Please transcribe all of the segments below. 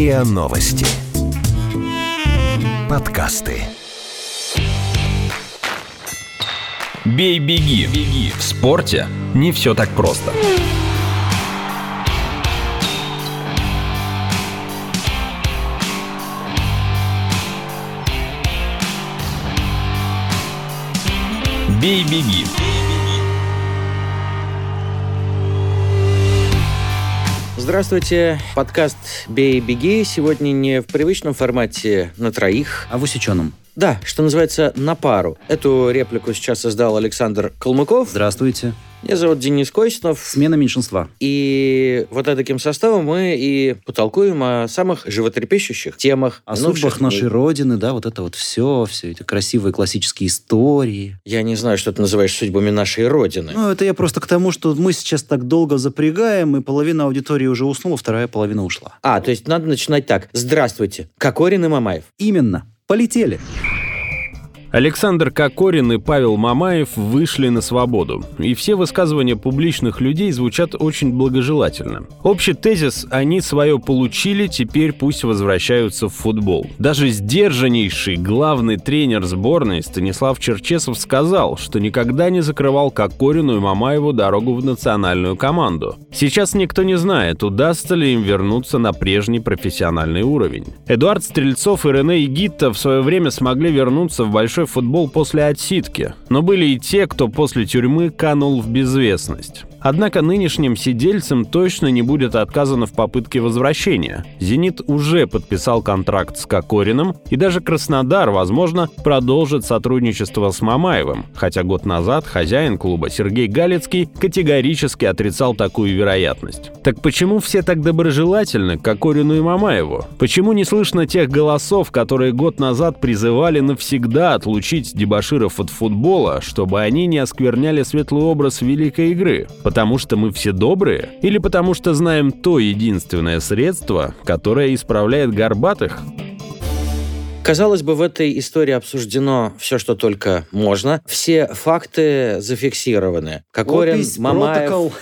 РИА Новости. Подкасты. Бей-беги. Беги. В спорте не все так просто. Бей-беги. Здравствуйте, подкаст «Бей, беги». Сегодня не в привычном формате на троих. А в усеченном. Да, что называется, на пару. Эту реплику сейчас создал Александр Калмыков. Здравствуйте. Меня зовут Денис Костинов. Смена меньшинства. И вот таким составом мы и потолкуем о самых животрепещущих темах. О минувших судьбах нашей Родины, да, вот это вот все, все эти красивые классические истории. Я не знаю, что ты называешь судьбами нашей Родины. Ну, это я просто к тому, что мы сейчас так долго запрягаем, и половина аудитории уже уснула, вторая половина ушла. А, то есть надо начинать так. Здравствуйте. Кокорин и Мамаев. Именно. Полетели. Александр Кокорин и Павел Мамаев вышли на свободу, и все высказывания публичных людей звучат очень благожелательно. Общий тезис «они свое получили, теперь пусть возвращаются в футбол». Даже сдержаннейший главный тренер сборной Станислав Черчесов сказал, что никогда не закрывал Кокорину и Мамаеву дорогу в национальную команду. Сейчас никто не знает, удастся ли им вернуться на прежний профессиональный уровень. Эдуард Стрельцов и Рене Игитта в свое время смогли вернуться в большой футбол после отсидки, но были и те, кто после тюрьмы канул в безвестность. Однако нынешним сидельцам точно не будет отказано в попытке возвращения. «Зенит» уже подписал контракт с Кокориным, и даже Краснодар, возможно, продолжит сотрудничество с Мамаевым, хотя год назад хозяин клуба Сергей Галицкий категорически отрицал такую вероятность. Так почему все так доброжелательны к Кокорину и Мамаеву? Почему не слышно тех голосов, которые год назад призывали навсегда отлучить дебаширов от футбола, чтобы они не оскверняли светлый образ великой игры? Потому что мы все добрые? Или потому что знаем то единственное средство, которое исправляет горбатых? Казалось бы, в этой истории обсуждено все, что только можно. Все факты зафиксированы. Кокорин, Опись, Мамаев, протокол.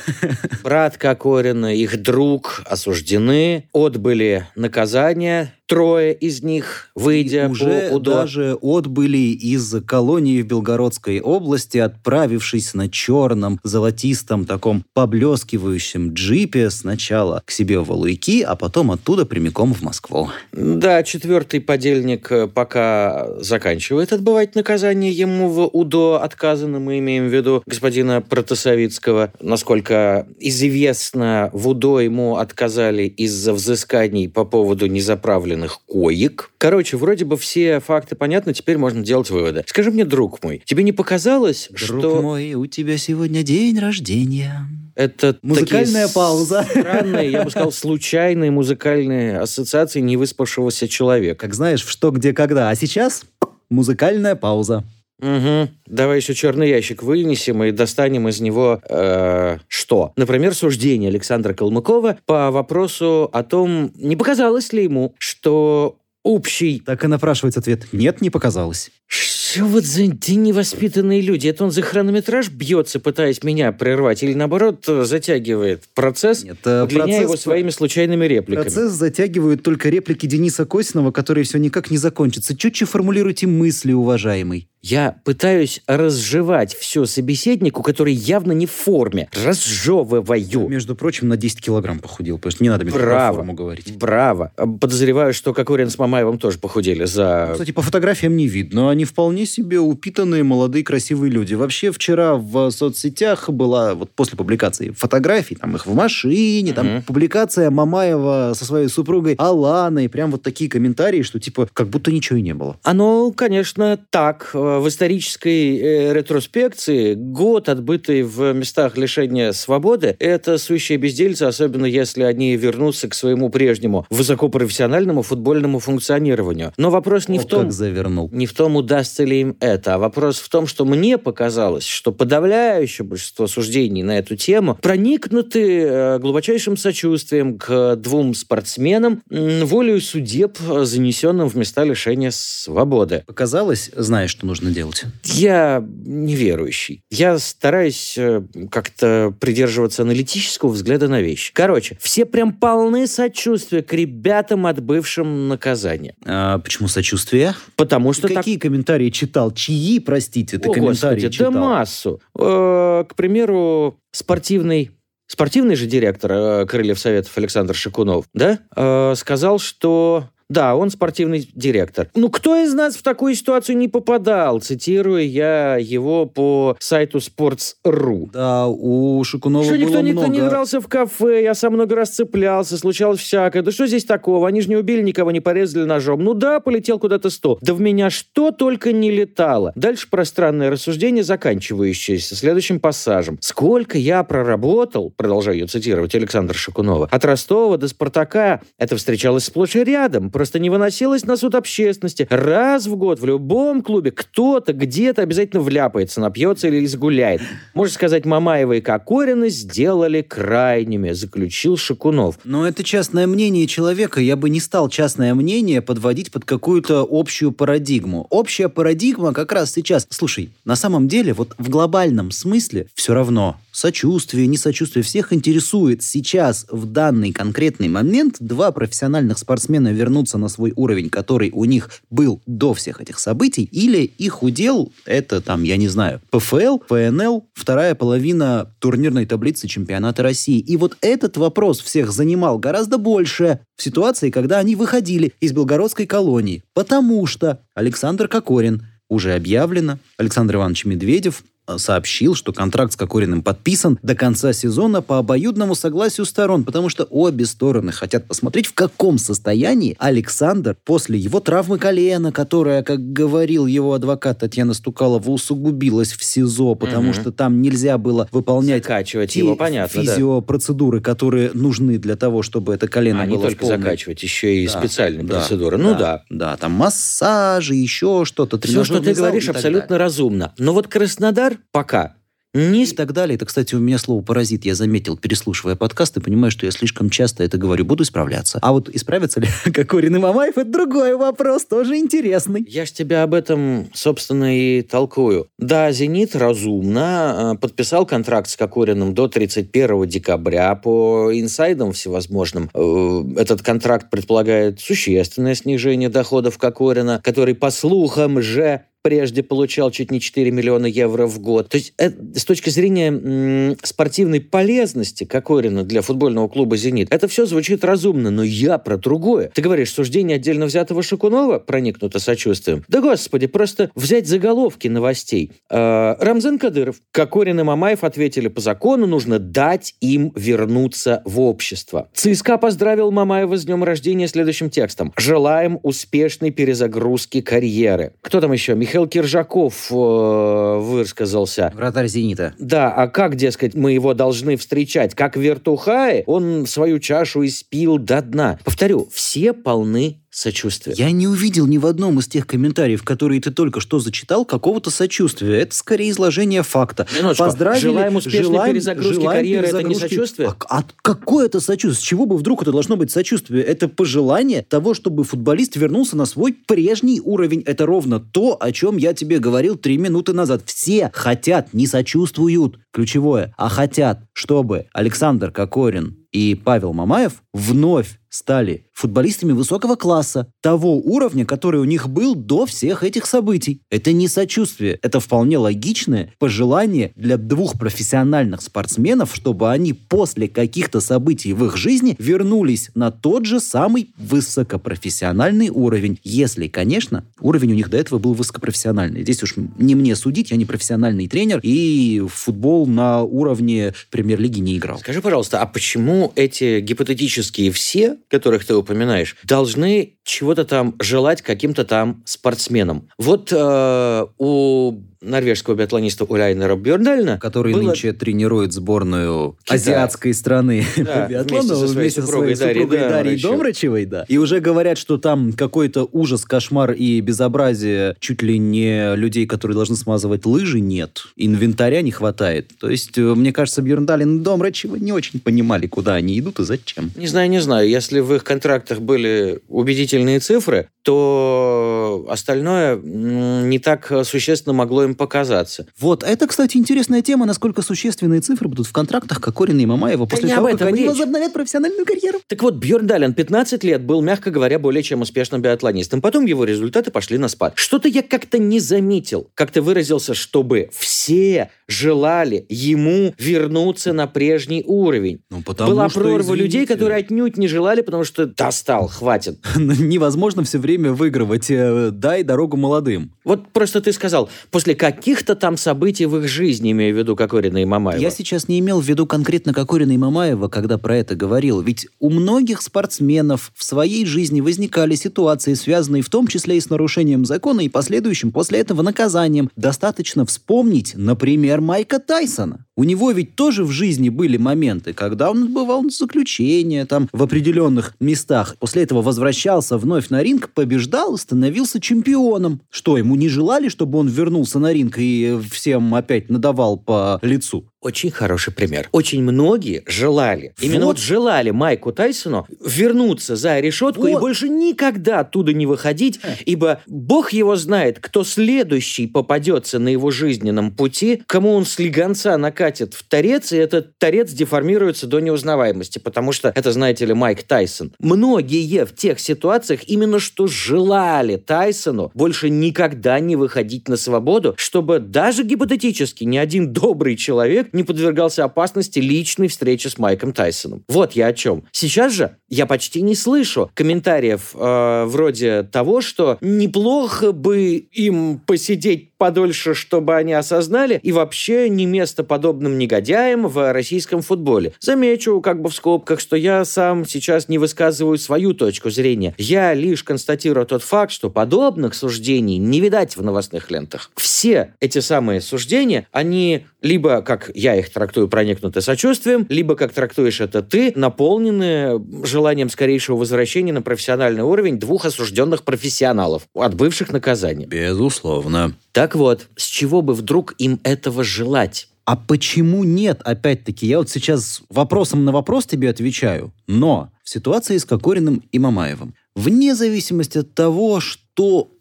брат Кокорина, их друг осуждены, отбыли наказание. Трое из них, выйдя И уже по УДО, даже отбыли из колонии в Белгородской области, отправившись на черном, золотистом, таком поблескивающем джипе сначала к себе в Валуйки, а потом оттуда прямиком в Москву. Да, четвертый подельник э, пока заканчивает отбывать наказание. Ему в УДО отказано, мы имеем в виду господина Протасовицкого. Насколько известно, в УДО ему отказали из-за взысканий по поводу незаправленных коек. Короче, вроде бы все факты понятны, теперь можно делать выводы. Скажи мне, друг мой, тебе не показалось, Друг что мой, у тебя сегодня день рождения. это Музыкальная пауза. странные, я бы сказал, случайные музыкальные ассоциации невыспавшегося человека? Как знаешь, в что, где, когда. А сейчас музыкальная пауза. Угу. Давай еще черный ящик вынесем и достанем из него э, что? Например, суждение Александра Калмыкова по вопросу о том, не показалось ли ему, что общий... Так и напрашивается ответ. Нет, не показалось. Что вот за невоспитанные люди? Это он за хронометраж бьется, пытаясь меня прервать, или наоборот э, затягивает процесс, Нет, э, удлиняя его процесс- своими случайными репликами? Процесс затягивают только реплики Дениса Костинова, которые все никак не закончатся. Чутче формулируйте мысли, уважаемый. Я пытаюсь разжевать все собеседнику, который явно не в форме. Разжевываю. Между прочим, на 10 килограмм похудел, потому что не надо мне про форму говорить. Браво. Подозреваю, что Кокорин с Мамаевым тоже похудели за... Кстати, по фотографиям не видно. Они вполне себе упитанные, молодые, красивые люди. Вообще, вчера в соцсетях была, вот после публикации фотографий, там их в машине, там Мгм. публикация Мамаева со своей супругой Аланой, прям вот такие комментарии, что типа, как будто ничего и не было. Оно, конечно, так. В исторической э, ретроспекции год, отбытый в местах лишения свободы, это сущие бездельцы, особенно если они вернутся к своему прежнему высокопрофессиональному футбольному функционированию. Но вопрос не О, в том, завернул. не в том, удастся ли им это, а вопрос в том, что мне показалось, что подавляющее большинство суждений на эту тему проникнуты э, глубочайшим сочувствием к двум спортсменам, волею судеб, занесенным в места лишения свободы. Показалось, знаешь, что нужно можно делать? Я неверующий. Я стараюсь э, как-то придерживаться аналитического взгляда на вещи. Короче, все прям полны сочувствия к ребятам, отбывшим наказание. А почему сочувствие? Потому что Какие так... комментарии читал? Чьи, простите, ты О, комментарии Господи, читал? да массу. Э, к примеру, спортивный Спортивный же директор э, Крыльев Советов Александр Шикунов, да, э, сказал, что да, он спортивный директор. Ну, кто из нас в такую ситуацию не попадал? Цитирую я его по сайту Sports.ru. Да, у Шикунова Что было никто, никто много... не дрался в кафе, я сам много раз цеплялся, случалось всякое. Да что здесь такого? Они же не убили никого, не порезали ножом. Ну да, полетел куда-то сто. Да в меня что только не летало. Дальше пространное рассуждение, заканчивающееся следующим пассажем. Сколько я проработал, продолжаю цитировать Александра Шакунова, от Ростова до Спартака, это встречалось сплошь и рядом, просто не выносилось на суд общественности. Раз в год в любом клубе кто-то где-то обязательно вляпается, напьется или изгуляет. Можно сказать, Мамаева и Кокорина сделали крайними, заключил Шакунов. Но это частное мнение человека. Я бы не стал частное мнение подводить под какую-то общую парадигму. Общая парадигма как раз сейчас... Слушай, на самом деле, вот в глобальном смысле все равно сочувствие, несочувствие всех интересует сейчас, в данный конкретный момент, два профессиональных спортсмена вернутся на свой уровень, который у них был до всех этих событий, или их удел, это там, я не знаю, ПФЛ, ФНЛ, вторая половина турнирной таблицы чемпионата России. И вот этот вопрос всех занимал гораздо больше в ситуации, когда они выходили из Белгородской колонии. Потому что Александр Кокорин уже объявлено, Александр Иванович Медведев сообщил, что контракт с Кокориным подписан до конца сезона по обоюдному согласию сторон, потому что обе стороны хотят посмотреть, в каком состоянии Александр после его травмы колена, которая, как говорил его адвокат Татьяна Стукалова, усугубилась в СИЗО, потому Мгм. что там нельзя было выполнять Закачивать те его, понятно, да. физиопроцедуры, которые нужны для того, чтобы это колено А не было только в полной- закачивать, еще и Да, специальные да, процедуры. Ну да. Да, там массажи, еще что-то. Все, что ты говоришь, абсолютно далее. разумно. Но вот Краснодар пока не... И так далее. Это, кстати, у меня слово «паразит» я заметил, переслушивая подкаст, и понимаю, что я слишком часто это говорю. Буду исправляться. А вот исправятся ли Кокорин и Мамаев, это другой вопрос, тоже интересный. Я ж тебя об этом, собственно, и толкую. Да, «Зенит» разумно э, подписал контракт с Кокориным до 31 декабря. По инсайдам всевозможным э, этот контракт предполагает существенное снижение доходов Кокорина, который, по слухам же, прежде получал чуть не 4 миллиона евро в год. То есть э, с точки зрения м, спортивной полезности Кокорина для футбольного клуба «Зенит», это все звучит разумно, но я про другое. Ты говоришь, суждение отдельно взятого Шакунова проникнуто сочувствием? Да господи, просто взять заголовки новостей. Э, Рамзан Кадыров, Кокорин и Мамаев ответили по закону, нужно дать им вернуться в общество. ЦСКА поздравил Мамаева с днем рождения следующим текстом. Желаем успешной перезагрузки карьеры. Кто там еще? Михаил Киржаков э, высказался. Вратарь «Зенита». Да, а как, дескать, мы его должны встречать? Как вертухаи? Он свою чашу испил до дна. Повторю, все полны сочувствия. Я не увидел ни в одном из тех комментариев, которые ты только что зачитал, какого-то сочувствия. Это скорее изложение факта. Минуточку. Поздравили. Желаем успешной желаем- перезагрузки желаем карьеры. Это не перезагрузки. сочувствие? А, а какое это сочувствие? С чего бы вдруг это должно быть сочувствие? Это пожелание того, чтобы футболист вернулся на свой прежний уровень. Это ровно то, о чем я тебе говорил три минуты назад. Все хотят, не сочувствуют, ключевое, а хотят, чтобы Александр Кокорин и Павел Мамаев вновь стали футболистами высокого класса, того уровня, который у них был до всех этих событий. Это не сочувствие, это вполне логичное пожелание для двух профессиональных спортсменов, чтобы они после каких-то событий в их жизни вернулись на тот же самый высокопрофессиональный уровень. Если, конечно, уровень у них до этого был высокопрофессиональный. Здесь уж не мне судить, я не профессиональный тренер и футбол на уровне премьер-лиги не играл. Скажи, пожалуйста, а почему эти гипотетические все, которых ты упоминаешь, должны чего-то там желать каким-то там спортсменам? Вот э, у норвежского биатлониста Уляйнера Бjörndальна который было- нынче тренирует сборную Китая. азиатской страны Да, по биатлону вместе со своей вместе со супругой своей Дарьей супругой Дарьей Домрачевой. Домрачевой, да. И уже говорят, что там какой-то ужас, кошмар и безобразие чуть ли не людей, которые должны смазывать лыжи, нет. Инвентаря не хватает. То есть, э, мне кажется, Бьерндаль Бьерндален и Домрачева не очень понимали, куда они идут и зачем. Не знаю, не знаю. Если в их контрактах были убедительные цифры, то остальное не так существенно могло им показаться. Вот, это, кстати, интересная тема, насколько существенные цифры будут в контрактах Кокорина и Мамаева после не того, как они речь. возобновят профессиональную карьеру. Так вот, Бьерн Дален 15 лет был, мягко говоря, более чем успешным биатлонистом. Потом его результаты пошли на спад. Что-то я как-то не заметил, как ты выразился, чтобы все желали ему вернуться на прежний уровень. Ну, потому Была что, прорва извините, людей, которые отнюдь не желали, потому что достал, хватит. Невозможно все время выигрывать. э, Дай дорогу молодым. Вот просто ты сказал, после каких-то там событий в их жизни, имею в виду Кокорина и Мамаева. Я сейчас не имел в виду конкретно Кокорина и Мамаева, когда про это говорил. Ведь у многих спортсменов в своей жизни возникали ситуации, связанные в том числе и с нарушением закона и последующим после этого наказанием. Достаточно вспомнить, например, Майка Тайсона. У него ведь тоже в жизни были моменты, когда он отбывал заключение там в определенных местах. После этого возвращался вновь на ринг, побеждал становился чемпионом. Что, ему не желали, чтобы он вернулся на ринг и всем опять надавал по лицу? Очень хороший пример. Очень многие желали, именно Вот. вот желали Майку Тайсону вернуться за решетку и Вот. больше никогда оттуда не выходить, ибо бог его знает, кто следующий попадется на его жизненном пути, кому он с легонца накатит в торец, и этот торец деформируется до неузнаваемости, потому что это, знаете ли, Майк Тайсон. Многие в тех ситуациях именно что желали Тайсону больше никогда не выходить на свободу, чтобы даже гипотетически ни один добрый человек не подвергался опасности личной встречи с Майком Тайсоном. Вот я о чем. Сейчас же я почти не слышу комментариев э, вроде того, что неплохо бы им посидеть подольше, чтобы они осознали, и вообще не место подобным негодяям в российском футболе. Замечу, как бы в скобках, что я сам сейчас не высказываю свою точку зрения. Я лишь констатирую тот факт, что подобных суждений не видать в новостных лентах. Все эти самые суждения, они либо, как я их трактую, проникнуты сочувствием, либо, как трактуешь это ты, наполнены желанием скорейшего возвращения на профессиональный уровень двух осужденных профессионалов, отбывших наказание. Безусловно. Так вот, с чего бы вдруг им этого желать? А почему нет? Опять-таки, я вот сейчас вопросом на вопрос тебе отвечаю. Но в ситуации с Кокориным и Мамаевым, вне зависимости от того, что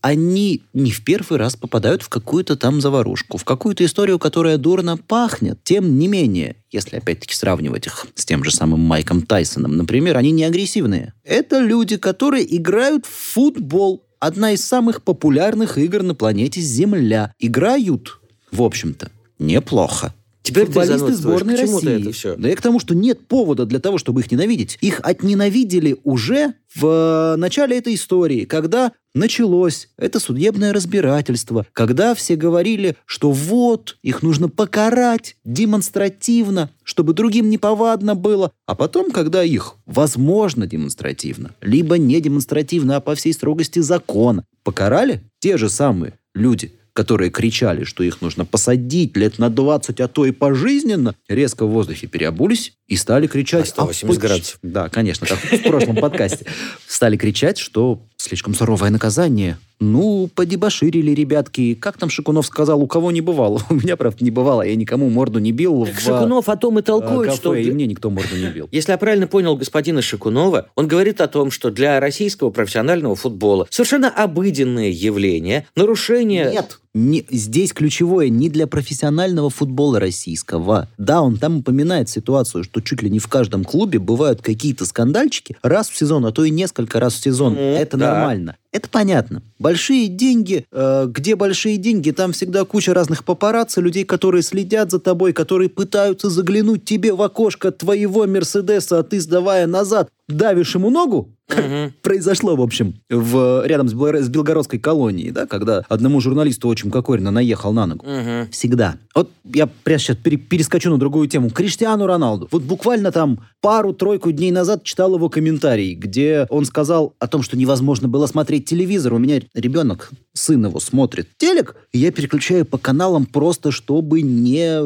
они не в первый раз попадают в какую-то там заварушку, в какую-то историю, которая дурно пахнет, тем не менее, если опять-таки сравнивать их с тем же самым Майком Тайсоном, например, они не агрессивные. Это люди, которые играют в футбол. Одна из самых популярных игр на планете Земля. Играют, в общем-то, неплохо. Теперь ты Футболисты сборной России. это всё? Да я к тому, что нет повода для того, чтобы их ненавидеть. Их отненавидели уже в э, начале этой истории, когда началось это судебное разбирательство, когда все говорили, что вот, их нужно покарать демонстративно, чтобы другим неповадно было. А потом, когда их, возможно, демонстративно, либо не демонстративно, а по всей строгости закона, покарали те же самые люди, которые кричали, что их нужно посадить лет на 20, а то и пожизненно, резко в воздухе переобулись и стали кричать... На 180 «А поч-» градусов. Да, конечно, как в прошлом подкасте. Стали кричать, что слишком суровое наказание. Ну, подебоширили ребятки. Как там Шикунов сказал, у кого не бывало? У меня, правда, не бывало. Я никому морду не бил Так в Шикунов о том и э, толкует, кафе, что... и мне никто морду не бил. Если я правильно понял господина Шикунова, он говорит о том, что для российского профессионального футбола совершенно обыденное явление, нарушение... Нет. Не, здесь ключевое не для профессионального футбола российского. Да, он там упоминает ситуацию, что чуть ли не в каждом клубе бывают какие-то скандальчики раз в сезон, а то и несколько раз в сезон. Ну, Это да. Нормально. Это понятно. Большие деньги, э, где большие деньги, там всегда куча разных папарацци, людей, которые следят за тобой, которые пытаются заглянуть тебе в окошко твоего Мерседеса, а ты, сдавая назад, давишь ему ногу, Мгм. произошло, в общем, в, рядом с, с Белгородской колонией, да, когда одному журналисту очень Кокорина наехал на ногу. Мгм. Всегда. Вот я прямо сейчас пере- перескочу на другую тему. Криштиану Роналду. Вот буквально там пару-тройку дней назад читал его комментарий, где он сказал о том, что невозможно было смотреть телевизор. У меня ребенок, сын его, смотрит телек, и я переключаю по каналам просто, чтобы не,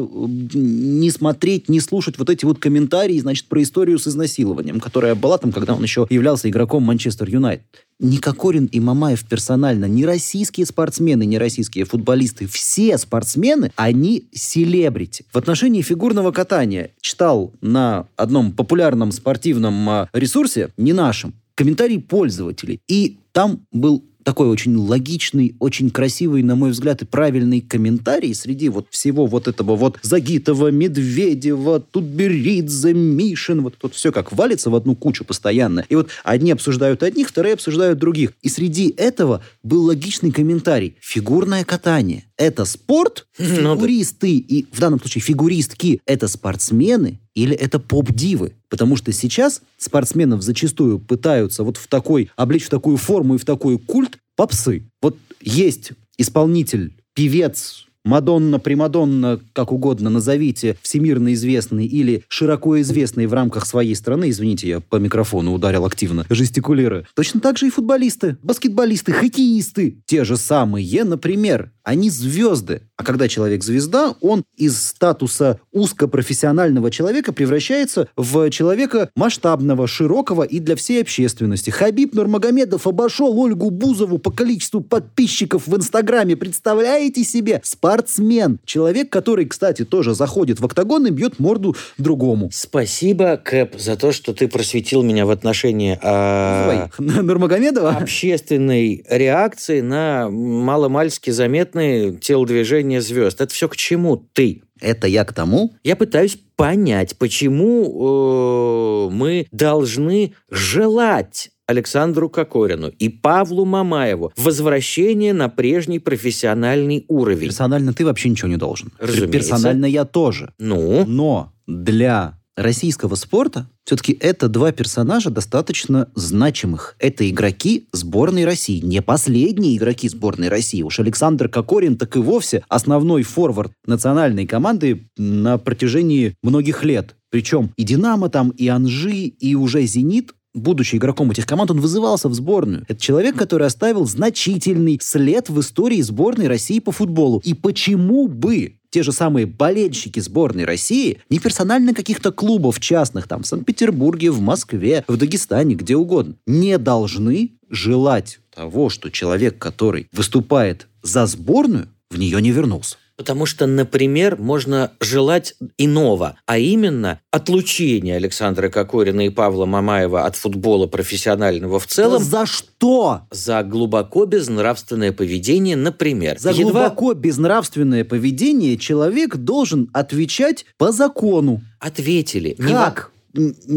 не смотреть, не слушать вот эти вот комментарии, значит, про историю с изнасилованием, которая была там, когда он еще являлся игроком Манчестер Юнайтед. Ни Кокорин и Мамаев персонально, ни российские спортсмены, ни российские футболисты, все спортсмены, они селебрити. В отношении фигурного катания читал на одном популярном спортивном а, ресурсе, не нашем, комментарий пользователей. И там был такой очень логичный, очень красивый, на мой взгляд, и правильный комментарий среди вот всего вот этого вот Загитова, Медведева, Тутберидзе, Мишин, вот тут все как валится в одну кучу постоянно. И вот одни обсуждают одних, вторые обсуждают других. И среди этого был логичный комментарий. Фигурное катание – это спорт, ну фигуристы, и в данном случае фигуристки – это спортсмены, или это поп-дивы? Потому что сейчас спортсменов зачастую пытаются вот в такой, облечь в такую форму и в такой культ попсы. Вот есть исполнитель, певец, Мадонна, Примадонна, как угодно назовите, всемирно известный или широко известный в рамках своей страны, извините, я по микрофону ударил активно, жестикулируя. Точно так же и футболисты, баскетболисты, хоккеисты. Те же самые, например, они звезды. А когда человек звезда, он из статуса узкопрофессионального человека превращается в человека масштабного, широкого и для всей общественности. Хабиб Нурмагомедов обошел Ольгу Бузову по количеству подписчиков в Инстаграме. Представляете себе? Спортсмен. Человек, который, кстати, тоже заходит в октагон и бьет морду другому. Спасибо, Кэп, за то, что ты просветил меня в отношении а... Нурмагомедова? общественной реакции на маломальски заметные телодвижения звезд. Это все к чему ты? Это я к тому? Я пытаюсь понять, почему э, мы должны желать Александру Кокорину и Павлу Мамаеву возвращение на прежний профессиональный уровень. Персонально ты вообще ничего не должен. Разумеется. Персонально я тоже. Ну? Но для российского спорта все-таки это два персонажа достаточно значимых. Это игроки сборной России, не последние игроки сборной России. Уж Александр Кокорин так и вовсе основной форвард национальной команды на протяжении многих лет. Причем и «Динамо» там, и «Анжи», и уже «Зенит» будучи игроком этих команд, он вызывался в сборную. Это человек, который оставил значительный след в истории сборной России по футболу. И почему бы те же самые болельщики сборной России не персонально каких-то клубов частных, там, в Санкт-Петербурге, в Москве, в Дагестане, где угодно, не должны желать того, что человек, который выступает за сборную, в нее не вернулся. Потому что, например, можно желать иного, а именно отлучения Александра Кокорина и Павла Мамаева от футбола профессионального в целом. Да за что? За глубоко безнравственное поведение, например. За Едва... глубоко безнравственное поведение человек должен отвечать по закону. Ответили. Как?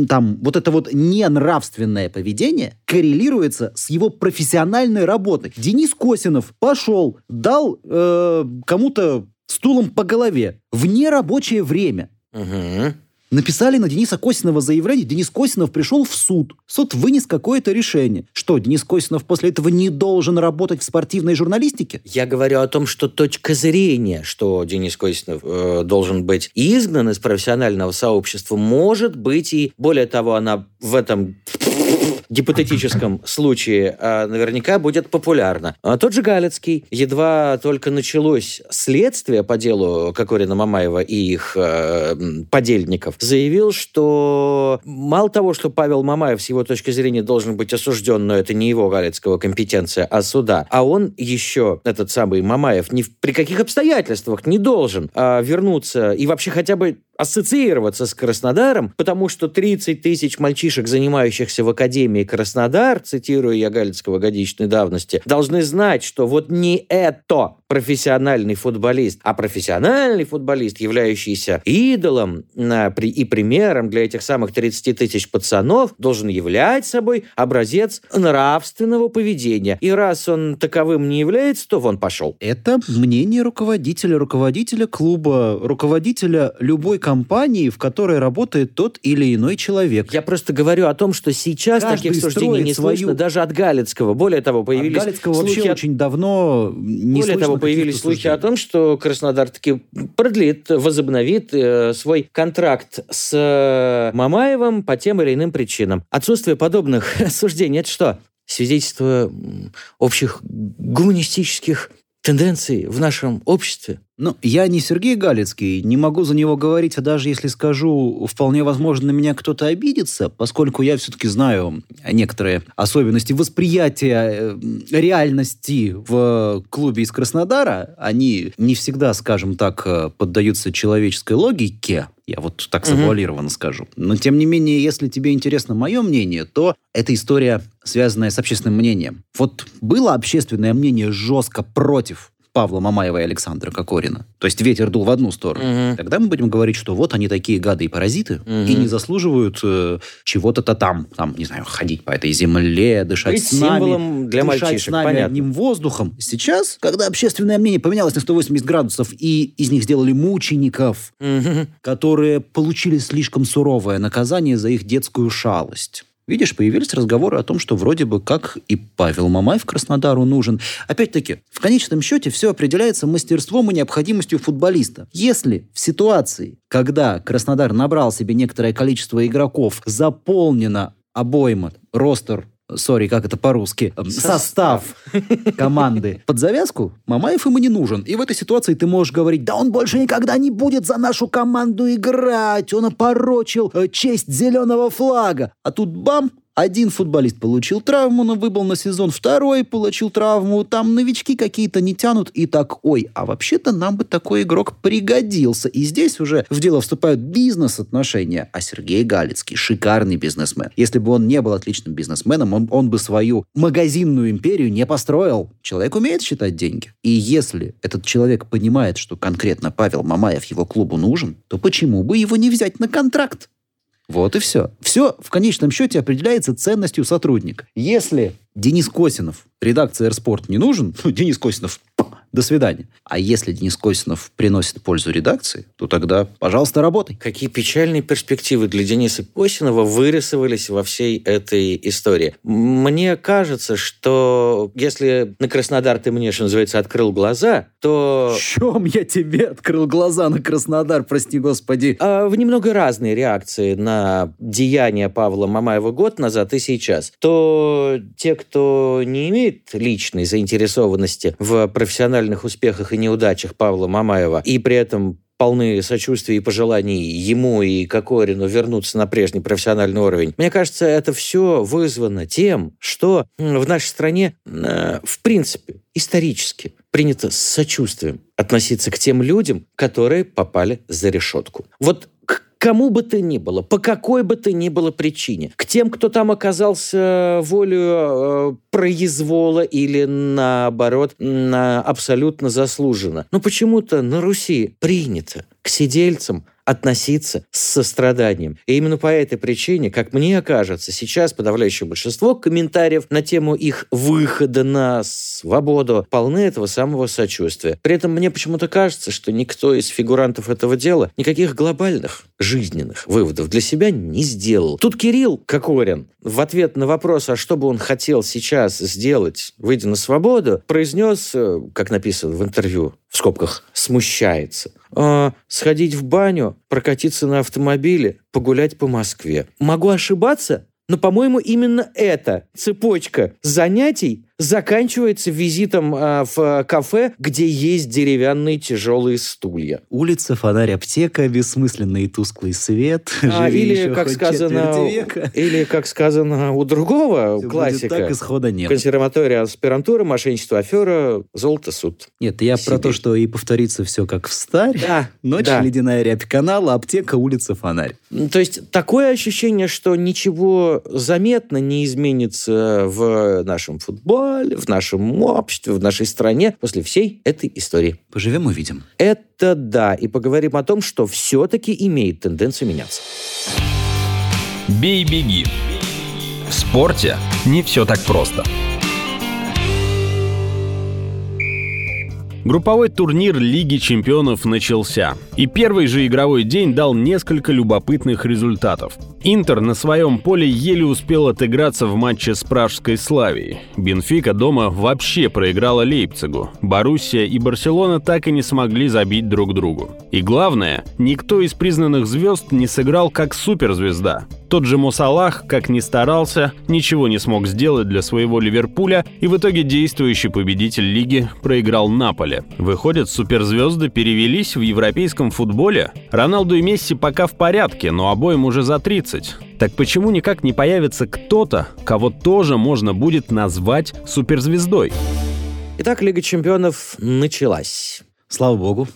там вот это вот ненравственное поведение коррелируется с его профессиональной работой. Денис Косинов пошел, дал э, кому-то стулом по голове в нерабочее время. Угу. Написали на Дениса Косинова заявление, Денис Косинов пришел в суд. Суд вынес какое-то решение. Что, Денис Косинов после этого не должен работать в спортивной журналистике? Я говорю о том, что точка зрения, что Денис Косинов э, должен быть изгнан из профессионального сообщества, может быть и, более того, она в этом гипотетическом случае а, наверняка будет популярна. Тот же Галицкий, едва только началось следствие по делу Кокорина Мамаева и их э, подельников, заявил, что мало того, что Павел Мамаев с его точки зрения должен быть осужден, но это не его галицкого компетенция, а суда, а он еще, этот самый Мамаев, ни при каких обстоятельствах не должен а, вернуться и вообще хотя бы ассоциироваться с Краснодаром, потому что 30 тысяч мальчишек, занимающихся в Академии Краснодар, цитирую я Галицкого годичной давности, должны знать, что вот не это профессиональный футболист, а профессиональный футболист, являющийся идолом и примером для этих самых 30 тысяч пацанов, должен являть собой образец нравственного поведения. И раз он таковым не является, то вон пошел. Это мнение руководителя, руководителя клуба, руководителя любой компании, в которой работает тот или иной человек. Я просто говорю о том, что сейчас Каждый таких суждений не свою... слышно даже от Галицкого. Более того, появились от Галицкого слухи... вообще очень давно не Более того, появились слухи о том, что Краснодар таки продлит, возобновит э, свой контракт с э, Мамаевым по тем или иным причинам. Отсутствие подобных суждений – это что? Свидетельство общих гуманистических тенденций в нашем обществе? Ну, я не Сергей Галицкий, не могу за него говорить, а даже если скажу, вполне возможно, на меня кто-то обидится, поскольку я все-таки знаю некоторые особенности восприятия э, реальности в клубе из Краснодара. Они не всегда, скажем так, э, поддаются человеческой логике, я вот так завуалированно mm-hmm. скажу. Но, тем не менее, если тебе интересно мое мнение, то это история, связанная с общественным мнением. Вот было общественное мнение жестко против Павла Мамаева и Александра Кокорина, то есть ветер дул в одну сторону, угу. тогда мы будем говорить, что вот они такие гады и паразиты, угу. и не заслуживают э, чего-то-то там, там, не знаю, ходить по этой земле, дышать Быть с нами, для дышать мальчишек, с нами понятно. одним воздухом. Сейчас, когда общественное мнение поменялось на 180 градусов, и из них сделали мучеников, угу. которые получили слишком суровое наказание за их детскую шалость, Видишь, появились разговоры о том, что вроде бы как и Павел Мамаев Краснодару нужен. Опять-таки, в конечном счете все определяется мастерством и необходимостью футболиста. Если в ситуации, когда Краснодар набрал себе некоторое количество игроков, заполнено обойма, ростер сори, как это по-русски, состав. состав команды под завязку, Мамаев ему не нужен. И в этой ситуации ты можешь говорить, да он больше никогда не будет за нашу команду играть, он опорочил э, честь зеленого флага. А тут бам, один футболист получил травму, но выбыл на сезон, второй получил травму, там новички какие-то не тянут, и так, ой, а вообще-то нам бы такой игрок пригодился. И здесь уже в дело вступают бизнес-отношения. А Сергей Галицкий шикарный бизнесмен. Если бы он не был отличным бизнесменом, он, он бы свою магазинную империю не построил. Человек умеет считать деньги. И если этот человек понимает, что конкретно Павел Мамаев его клубу нужен, то почему бы его не взять на контракт? Вот и все. Все в конечном счете определяется ценностью сотрудника. Если Денис Косинов, редакция «Эрспорт» не нужен, ну, Денис Косинов до свидания. А если Денис Косинов приносит пользу редакции, то тогда, пожалуйста, работай. Какие печальные перспективы для Дениса Косинова вырисовались во всей этой истории. Мне кажется, что если на Краснодар ты мне, что называется, открыл глаза, то... В чем я тебе открыл глаза на Краснодар, прости господи? А, в немного разные реакции на деяния Павла Мамаева год назад и сейчас. То те, кто не имеет личной заинтересованности в профессиональном профессиональных успехах и неудачах Павла Мамаева и при этом полны сочувствия и пожеланий ему и Кокорину вернуться на прежний профессиональный уровень. Мне кажется, это все вызвано тем, что в нашей стране, э, в принципе, исторически принято с сочувствием относиться к тем людям, которые попали за решетку. Вот кому бы то ни было, по какой бы то ни было причине, к тем, кто там оказался волю э, произвола или, наоборот, на абсолютно заслуженно. Но почему-то на Руси принято к сидельцам относиться с состраданием. И именно по этой причине, как мне кажется, сейчас подавляющее большинство комментариев на тему их выхода на свободу полны этого самого сочувствия. При этом мне почему-то кажется, что никто из фигурантов этого дела никаких глобальных жизненных выводов для себя не сделал. Тут Кирилл Кокорин в ответ на вопрос, а что бы он хотел сейчас сделать, выйдя на свободу, произнес, э, как написано в интервью, в скобках, смущается. Э, сходить в баню, прокатиться на автомобиле, погулять по Москве. Могу ошибаться, но, по-моему, именно эта цепочка занятий заканчивается визитом э, в кафе, где есть деревянные тяжелые стулья. Улица, фонарь, аптека, бессмысленный тусклый свет. А, или, как сказано, или, как сказано у другого Все классика. так исхода нет. Консерватория, аспирантура, мошенничество, афера, золото, суд. Нет, я про то, что и повторится все как в старь. Да, Ночь, да. ледяная рябь канала, аптека, улица, фонарь. То есть такое ощущение, что ничего заметно не изменится в нашем футболе, в нашем обществе, в нашей стране после всей этой истории. Поживем, увидим. Это да. И поговорим о том, что все-таки имеет тенденцию меняться. Бей-беги. В спорте не все так просто. Групповой турнир Лиги чемпионов начался, и первый же игровой день дал несколько любопытных результатов. Интер на своем поле еле успел отыграться в матче с пражской Славией. Бенфика дома вообще проиграла Лейпцигу. Боруссия и Барселона так и не смогли забить друг другу. И главное, никто из признанных звезд не сыграл как суперзвезда. Тот же Мусалах, как ни старался, ничего не смог сделать для своего Ливерпуля, и в итоге действующий победитель лиги проиграл Наполе. Выходит, суперзвезды перевелись в европейском футболе? Роналду и Месси пока в порядке, но обоим уже за 30. Так почему никак не появится кто-то, кого тоже можно будет назвать суперзвездой? Итак, Лига чемпионов началась. Слава богу.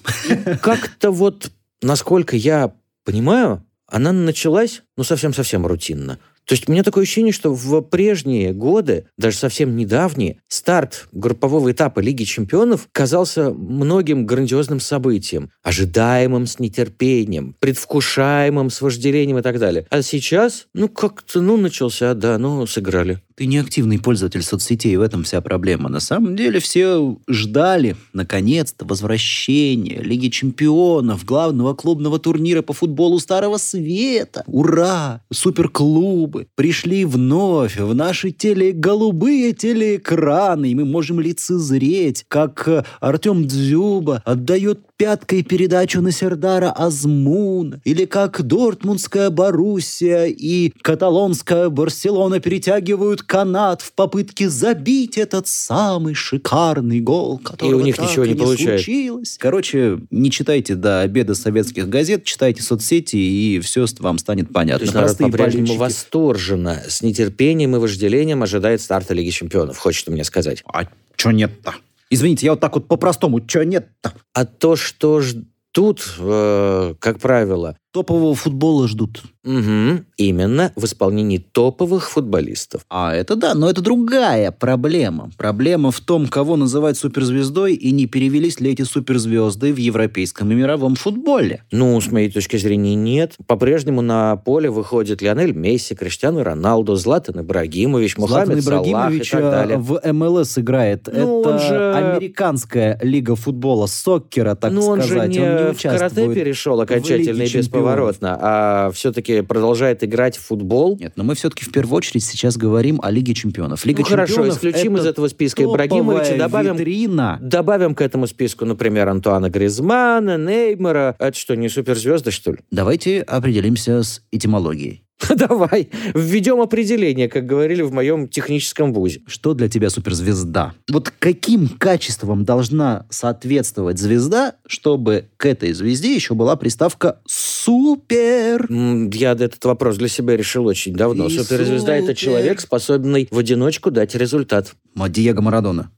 Как-то вот, насколько я понимаю, она началась, ну, совсем-совсем рутинно. То есть у меня такое ощущение, что в прежние годы, даже совсем недавние, старт группового этапа Лиги чемпионов казался многим грандиозным событием, ожидаемым с нетерпением, предвкушаемым с вожделением и так далее. А сейчас, ну, как-то, ну, начался, да, ну, сыграли. Ты не активный пользователь соцсетей, в этом вся проблема. На самом деле все ждали, наконец-то, возвращения Лиги чемпионов, главного клубного турнира по футболу Старого Света. Ура! Суперклубы пришли вновь в наши теле голубые телеэкраны, и мы можем лицезреть, как э, Артем Дзюба отдает пяткой передачу на Сердара Азмун, или как Дортмундская Боруссия и каталонская Барселона перетягивают канат в попытке забить этот самый шикарный гол, который и у них ничего не, не получается. случилось. Короче, не читайте до обеда советских газет, читайте соцсети, и все вам станет понятно. То есть народ по-прежнему восторженно, с нетерпением и вожделением ожидает старта Лиги чемпионов, хочет мне сказать. А чё нет-то? Извините, я вот так вот по-простому, чё нет-то? А то, что ждут, э, как правило, Топового футбола ждут. мгм, именно в исполнении топовых футболистов. А это да, но это другая проблема. Проблема в том, кого называть суперзвездой, и не перевелись ли эти суперзвезды в европейском и мировом футболе. Ну, с моей точки зрения, нет. По-прежнему на поле выходит Лионель Месси, Криштиану Роналду, Златан Ибрагимович, Златан Мухаммед Салах и Ибрагимович так далее. э, в МЛС играет. Ну, это он же- американская лига футбола, соккера, так ну, он сказать. же не, он не в карате перешел окончательно и. Бесповоротно, а все-таки продолжает играть в футбол. Нет, но мы все-таки в первую очередь сейчас говорим о Лиге чемпионов. Лига ну, хорошо, чемпионов исключим это из этого списка Ибрагимовича, добавим витрина. Добавим к этому списку, например, Антуана Гризмана, Неймара. Это что, не суперзвезды, что ли? Давайте определимся с этимологией. Давай, введем определение, как говорили в моем техническом вузе. Что для тебя суперзвезда? Вот каким качествам должна соответствовать звезда, чтобы к этой звезде еще была приставка «супер»? Я этот вопрос для себя решил очень давно. И Суперзвезда — это человек, способный в одиночку дать результат. Диего Марадона.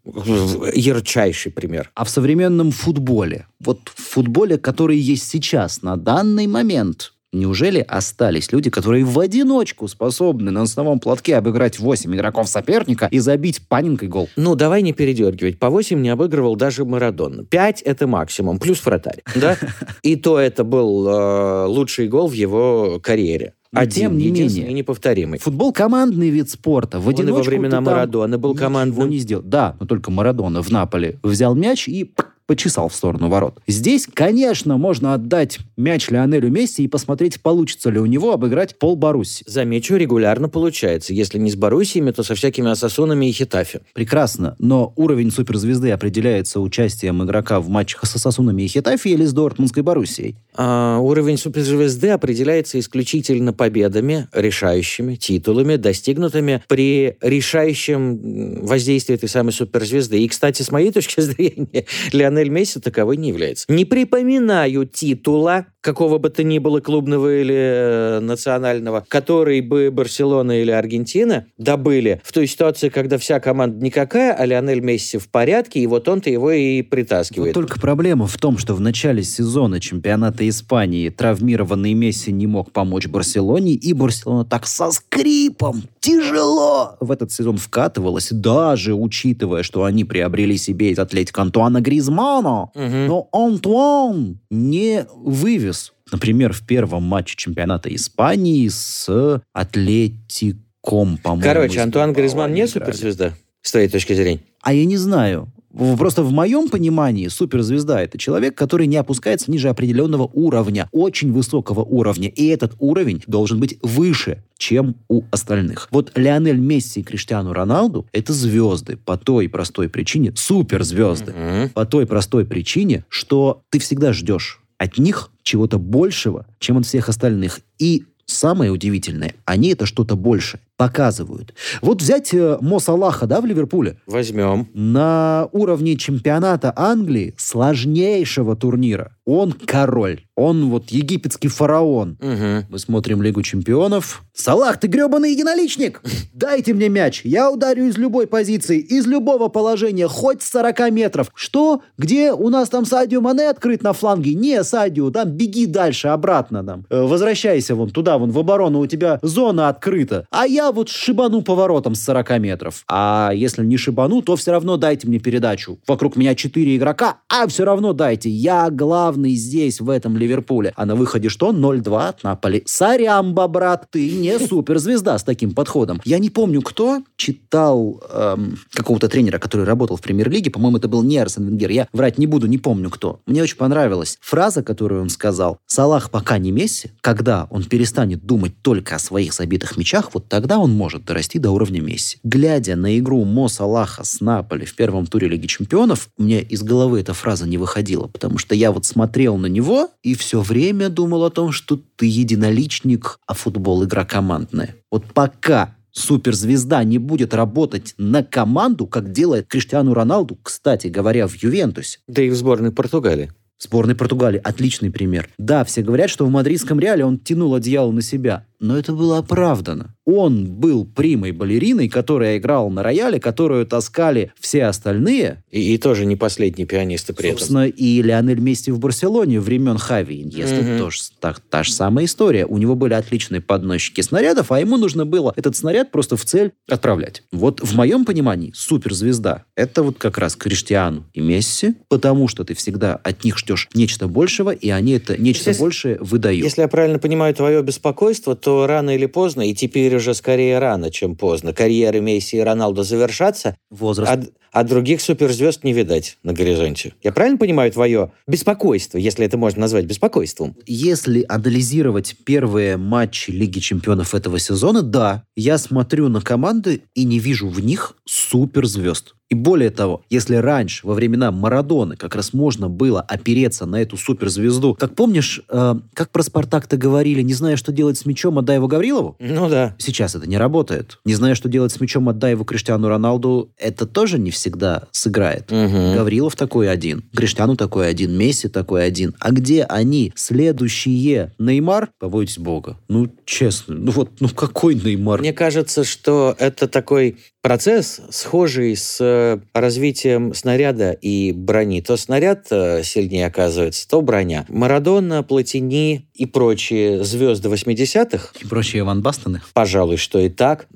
Ярчайший пример. А в современном футболе, вот в футболе, который есть сейчас, на данный момент, неужели остались люди, которые в одиночку способны на основном платке обыграть 8 игроков соперника и забить панинкой гол? Ну, давай не передергивать. По 8 не обыгрывал даже Марадона. 5 — это максимум, плюс вратарь. Да? И то это был э, лучший гол в его карьере. Но Один, тем не единственный менее. и неповторимый. Футбол командный вид спорта. В Он и во одиночку времена Марадона был командным. не сделал. Да, но только Марадона в Наполе взял мяч и почесал в сторону ворот. Здесь, конечно, можно отдать мяч Лионелю Месси и посмотреть, получится ли у него обыграть пол Баруси. Замечу, регулярно получается. Если не с Боруссиями, то со всякими Асасунами и Хитафи. Прекрасно, но уровень суперзвезды определяется участием игрока в матчах с Асасунами и Хетафи или с Дортмундской Боруссией. А уровень суперзвезды определяется исключительно победами, решающими, титулами, достигнутыми при решающем воздействии этой самой суперзвезды. И, кстати, с моей точки зрения, Лионель Месси таковой не является. Не припоминаю титула, какого бы то ни было клубного или э, национального, который бы Барселона или Аргентина добыли в той ситуации, когда вся команда никакая, а Лионель Месси в порядке, и вот он-то его и Вот притаскивает. только проблема в том, что в начале сезона чемпионата Испании травмированный Месси не мог помочь Барселоне, и Барселона так со скрипом, тяжело в этот сезон вкатывалась, даже учитывая, что они приобрели себе из атлетика Антуана Гризмана. Мгм. Но Антуан не вывез, например, в первом матче чемпионата Испании с Атлетиком, по-моему. Короче, Антуан Гризман не играли. суперзвезда, с твоей точки зрения? А я не знаю. Просто в моем понимании суперзвезда это человек, который не опускается ниже определенного уровня, очень высокого уровня. И этот уровень должен быть выше, чем у остальных. Вот Лионель Месси и Криштиану Роналду это звезды по той простой причине, суперзвезды. Мгм. По той простой причине, что ты всегда ждешь от них чего-то большего, чем от всех остальных. И самое удивительное, они это что-то больше показывают. Вот взять э, Мо Салаха, да, в Ливерпуле? Возьмем. На уровне чемпионата Англии, сложнейшего турнира, он король. Он вот египетский фараон. Угу. Мы смотрим Лигу чемпионов. Салах, ты гребаный единоличник! Дайте мне мяч. Я ударю из любой позиции, из любого положения, хоть с 40 метров. Что? Где? У нас там Садио Мане открыт на фланге? Не, Садио, там беги дальше, обратно там. Э, возвращайся вон туда, вон в оборону, у тебя зона открыта. А я вот шибану поворотом с 40 метров. А если не шибану, то все равно дайте мне передачу. Вокруг меня 4 игрока, а все равно дайте. Я главный здесь, в этом Ливерпуле. А на выходе что? 0-2 от Наполи. Сарямба, брат, ты не суперзвезда с таким подходом. Я не помню, кто читал эм, какого-то тренера, который работал в премьер-лиге. По-моему, это был не Арсен Венгер. Я врать не буду, не помню кто. Мне очень понравилась фраза, которую он сказал. Салах пока не Месси. Когда он перестанет думать только о своих забитых мячах, вот тогда он может дорасти до уровня Месси. Глядя на игру Мо Салаха с Наполи в первом туре Лиги Чемпионов, мне из головы эта фраза не выходила, потому что я вот смотрел на него и все время думал о том, что ты единоличник, а футбол игра командная. Вот пока суперзвезда не будет работать на команду, как делает Криштиану Роналду, кстати говоря, в Ювентусе. Да и в сборной Португалии. Сборной Португалии отличный пример. Да, все говорят, что в мадридском реале он тянул одеяло на себя но это было оправдано. Он был примой балериной, которая играла на рояле, которую таскали все остальные. И, и тоже не последний пианисты при Собственно, этом. и Леонель вместе в Барселоне времен Хави Иньесты mm-hmm. тоже так, та же самая история. У него были отличные подносчики снарядов, а ему нужно было этот снаряд просто в цель отправлять. Вот в моем понимании суперзвезда — это вот как раз Криштиану и Месси, потому что ты всегда от них ждешь нечто большего, и они это нечто если, большее выдают. Если я правильно понимаю твое беспокойство, то что рано или поздно, и теперь уже скорее рано, чем поздно, карьеры Месси и Роналду завершатся, Возраст. А, а других суперзвезд не видать на горизонте. Я правильно понимаю твое беспокойство, если это можно назвать беспокойством? Если анализировать первые матчи Лиги Чемпионов этого сезона, да, я смотрю на команды и не вижу в них суперзвезд. И более того, если раньше, во времена Марадоны, как раз можно было опереться на эту суперзвезду, как помнишь, э, как про Спартак-то говорили, не зная, что делать с мячом, отдай его Гаврилову? Ну да. Сейчас это не работает. Не зная, что делать с мячом, отдай его Криштиану Роналду, это тоже не всегда сыграет. Угу. Гаврилов такой один, Криштиану такой один, Месси такой один. А где они, следующие? Неймар? Побойтесь бога. Ну, честно, ну вот, ну какой Неймар? Мне кажется, что это такой процесс, схожий с э, развитием снаряда и брони. То снаряд э, сильнее оказывается, то броня. Марадона, Платини и прочие звезды 80-х. И прочие Ван Бастоны. Пожалуй, что и так.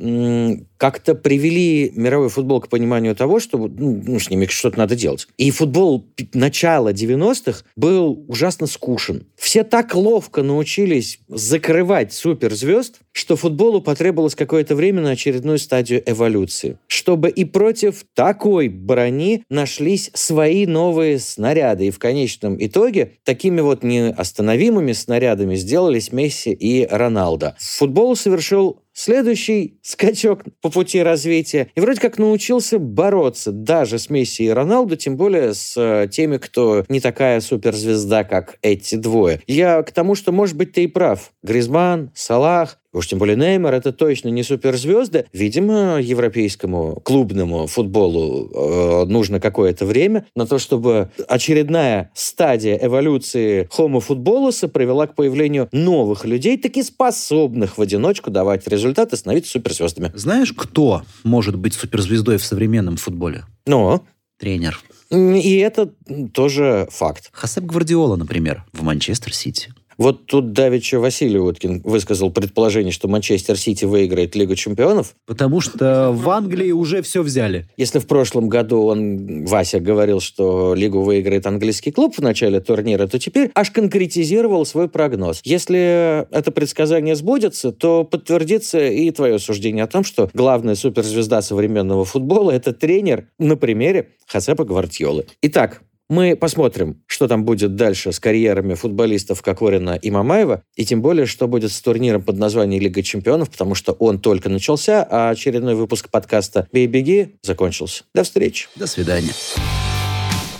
Как-то привели мировой футбол к пониманию того, что ну, ну, с ними что-то надо делать. И футбол начала 90-х был ужасно скушен. Все так ловко научились закрывать суперзвезд, что футболу потребовалось какое-то время на очередную стадию эволюции. Чтобы и против такой брони нашлись свои новые снаряды. И в конечном итоге такими вот неостановимыми снарядами сделались Месси и Роналдо. Футбол совершил Следующий скачок по пути развития. И вроде как научился бороться даже с Месси и Роналду, тем более с э, теми, кто не такая суперзвезда, как эти двое. Я к тому, что, может быть, ты и прав. Гризман, Салах, Уж тем более Неймар это точно не суперзвезды. Видимо, европейскому клубному футболу э, нужно какое-то время на то, чтобы очередная стадия эволюции хомо футболуса привела к появлению новых людей, таки способных в одиночку давать результаты, становиться суперзвездами. Знаешь, кто может быть суперзвездой в современном футболе? Ну? Тренер. И это тоже факт. Хасеп Гвардиола, например, в Манчестер Сити. Вот тут Давича Василий Уткин высказал предположение, что Манчестер Сити выиграет Лигу чемпионов. Потому что в Англии уже все взяли. Если в прошлом году он, Вася, говорил, что Лигу выиграет английский клуб в начале турнира, то теперь аж конкретизировал свой прогноз. Если это предсказание сбудется, то подтвердится и твое суждение о том, что главная суперзвезда современного футбола – это тренер на примере Хасепа Гвардиолы. Итак, мы посмотрим, что там будет дальше с карьерами футболистов Кокорина и Мамаева, и тем более, что будет с турниром под названием Лига чемпионов, потому что он только начался, а очередной выпуск подкаста «Бей-беги» закончился. До встречи. До свидания.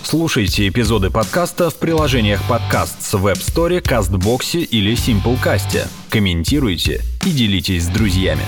Слушайте эпизоды подкаста в приложениях подкаст с Web Store, CastBox или Simplecast. комментируйте и делитесь с друзьями.